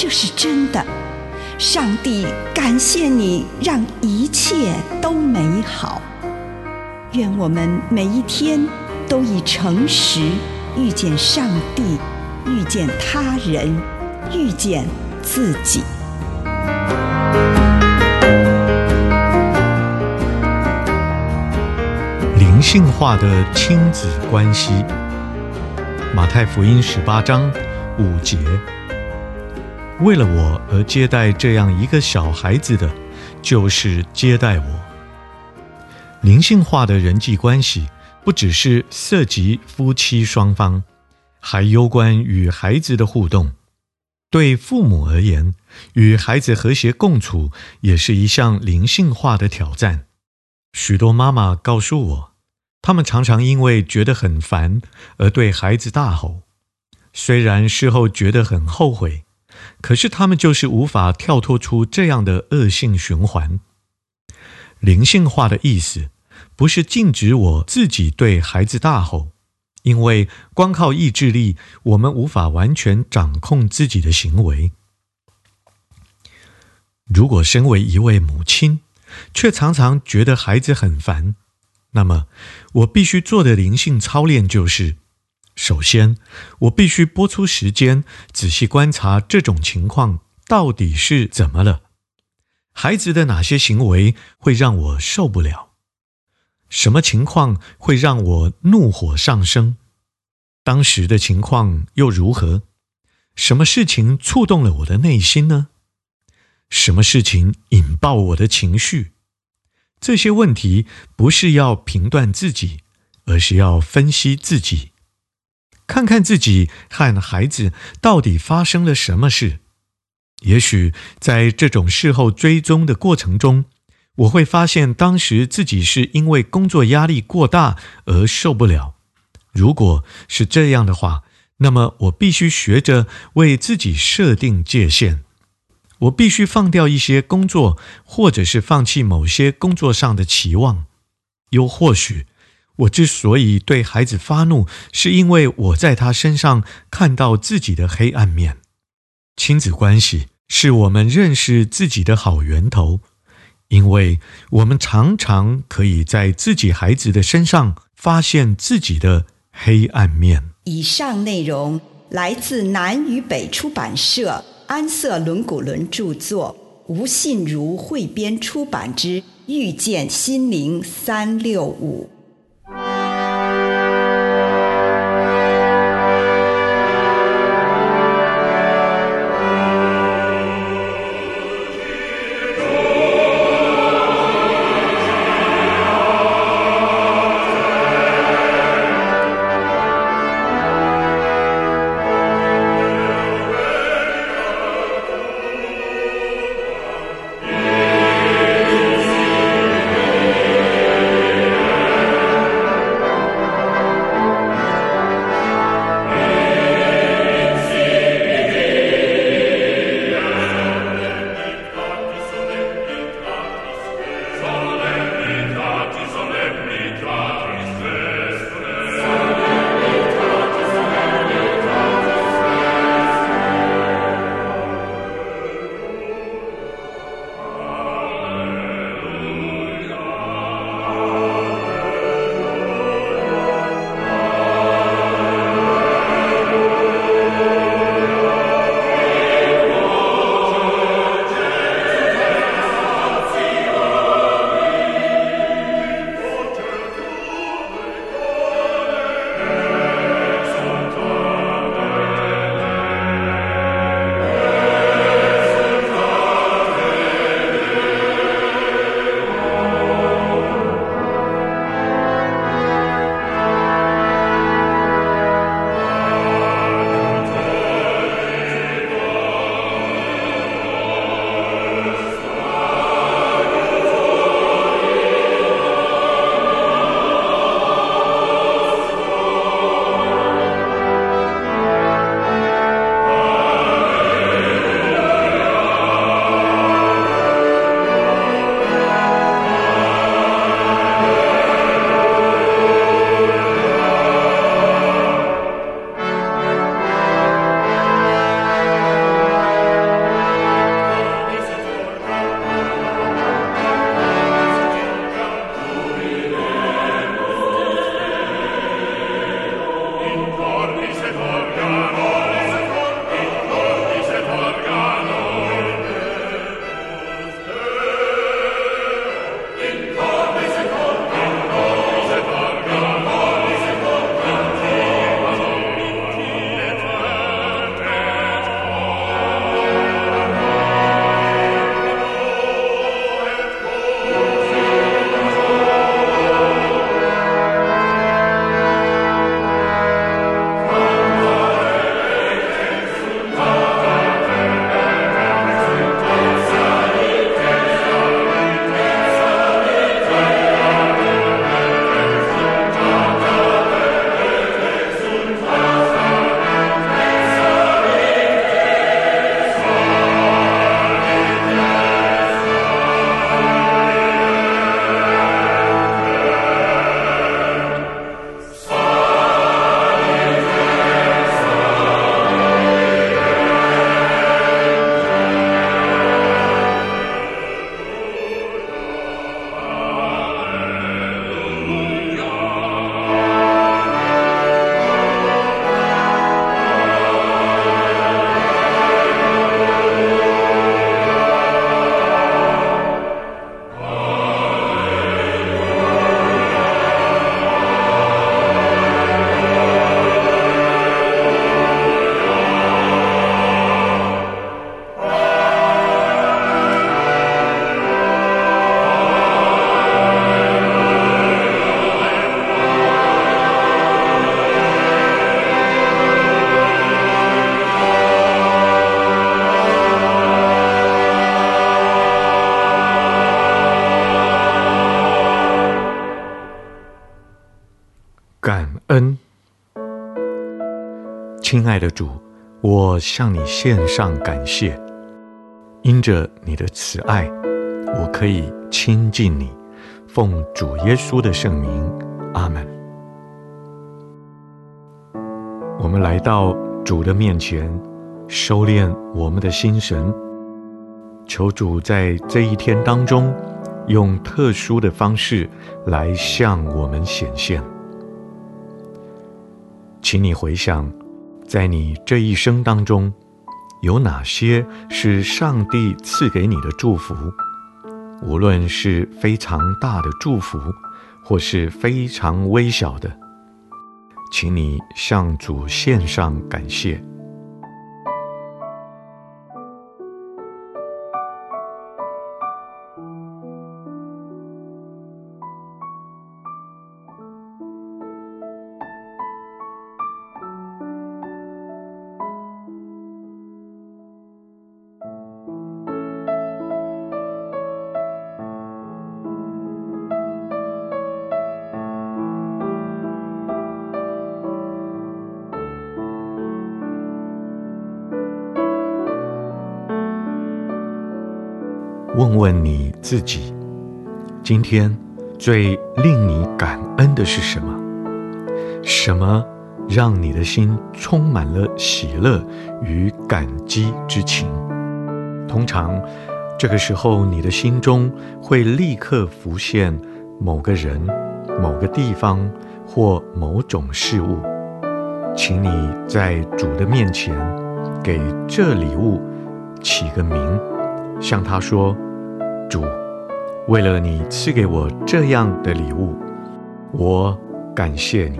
这是真的。上帝感谢你，让一切都美好。愿我们每一天都以诚实遇见上帝，遇见他人，遇见自己。灵性化的亲子关系，马太福音十八章五节。为了我而接待这样一个小孩子的，就是接待我。灵性化的人际关系，不只是涉及夫妻双方，还攸关与孩子的互动。对父母而言，与孩子和谐共处，也是一项灵性化的挑战。许多妈妈告诉我，他们常常因为觉得很烦而对孩子大吼，虽然事后觉得很后悔，可是他们就是无法跳脱出这样的恶性循环。灵性化的意思不是禁止我自己对孩子大吼，因为光靠意志力，我们无法完全掌控自己的行为。如果身为一位母亲，却常常觉得孩子很烦，那么，我必须做的灵性操练就是：首先，我必须拨出时间，仔细观察这种情况到底是怎么了。孩子的哪些行为会让我受不了？什么情况会让我怒火上升？当时的情况又如何？什么事情触动了我的内心呢？什么事情引爆我的情绪？这些问题不是要评断自己，而是要分析自己，看看自己和孩子到底发生了什么事。也许在这种事后追踪的过程中，我会发现当时自己是因为工作压力过大而受不了。如果是这样的话，那么我必须学着为自己设定界限。我必须放掉一些工作，或者是放弃某些工作上的期望。又或许，我之所以对孩子发怒，是因为我在他身上看到自己的黑暗面。亲子关系是我们认识自己的好源头，因为我们常常可以在自己孩子的身上发现自己的黑暗面。以上内容来自南与北出版社。安瑟伦古伦著作，吴信如汇编出版之《遇见心灵三六五》。感恩。亲爱的主，我向你献上感谢，因着你的慈爱，我可以亲近你。奉主耶稣的圣名，阿门。我们来到主的面前，收敛我们的心神，求主在这一天当中，用特殊的方式来向我们显现。请你回想，在你这一生当中，有哪些是上帝赐给你的祝福？无论是非常大的祝福，或是非常微小的，请你向主献上感谢。问问你自己，今天最令你感恩的是什么？什么让你的心充满了喜乐与感激之情？通常，这个时候你的心中会立刻浮现某个人、某个地方或某种事物。请你在主的面前给这礼物起个名，向他说。主，为了你赐给我这样的礼物，我感谢你。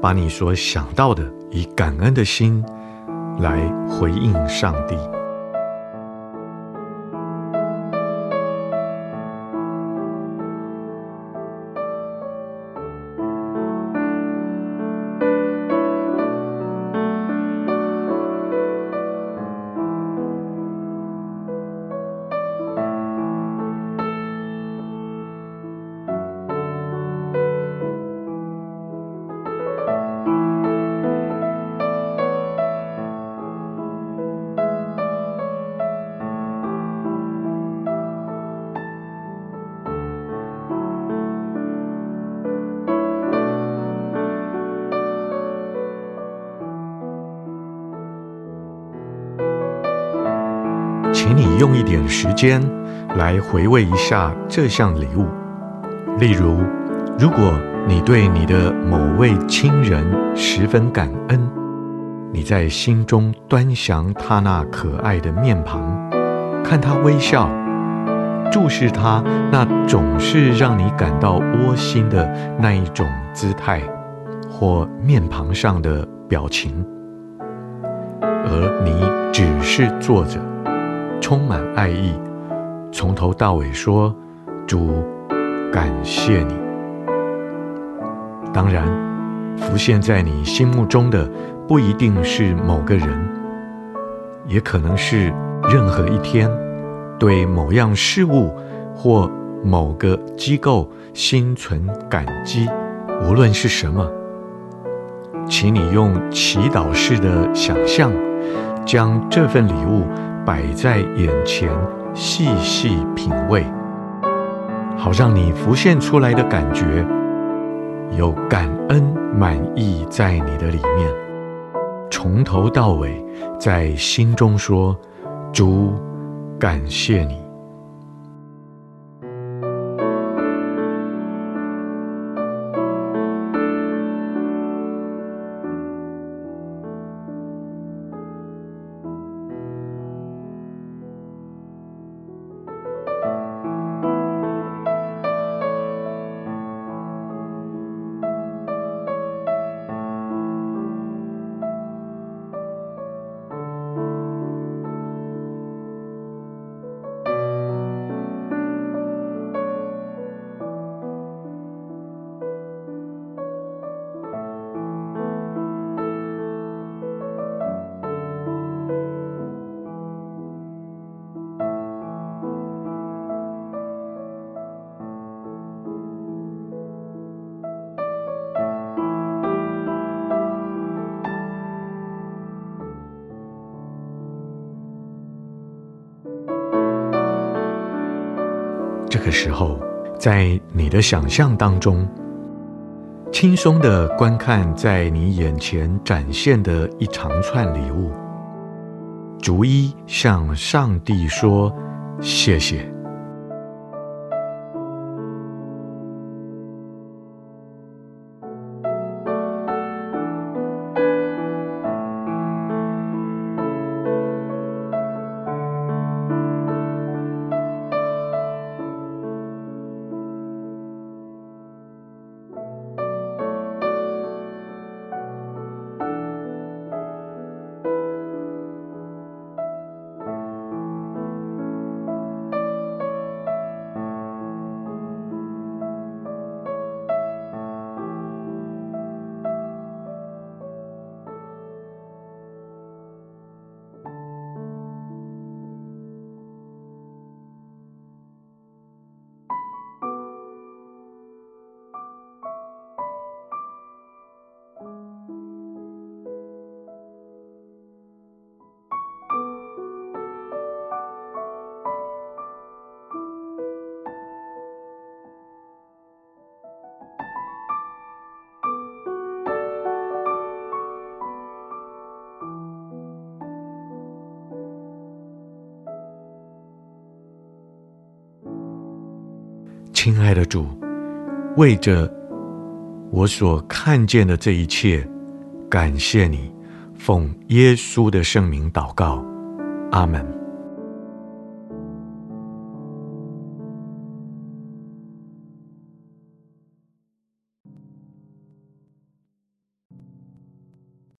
把你所想到的，以感恩的心来回应上帝。请你用一点时间来回味一下这项礼物。例如，如果你对你的某位亲人十分感恩，你在心中端详他那可爱的面庞，看他微笑，注视他那总是让你感到窝心的那一种姿态或面庞上的表情，而你只是坐着。充满爱意，从头到尾说：“主，感谢你。”当然，浮现在你心目中的不一定是某个人，也可能是任何一天对某样事物或某个机构心存感激，无论是什么，请你用祈祷式的想象，将这份礼物。摆在眼前，细细品味，好让你浮现出来的感觉有感恩满意在你的里面，从头到尾在心中说：“主，感谢你。”这个时候，在你的想象当中，轻松的观看在你眼前展现的一长串礼物，逐一向上帝说谢谢。亲爱的主，为着我所看见的这一切，感谢你，奉耶稣的圣名祷告，阿门。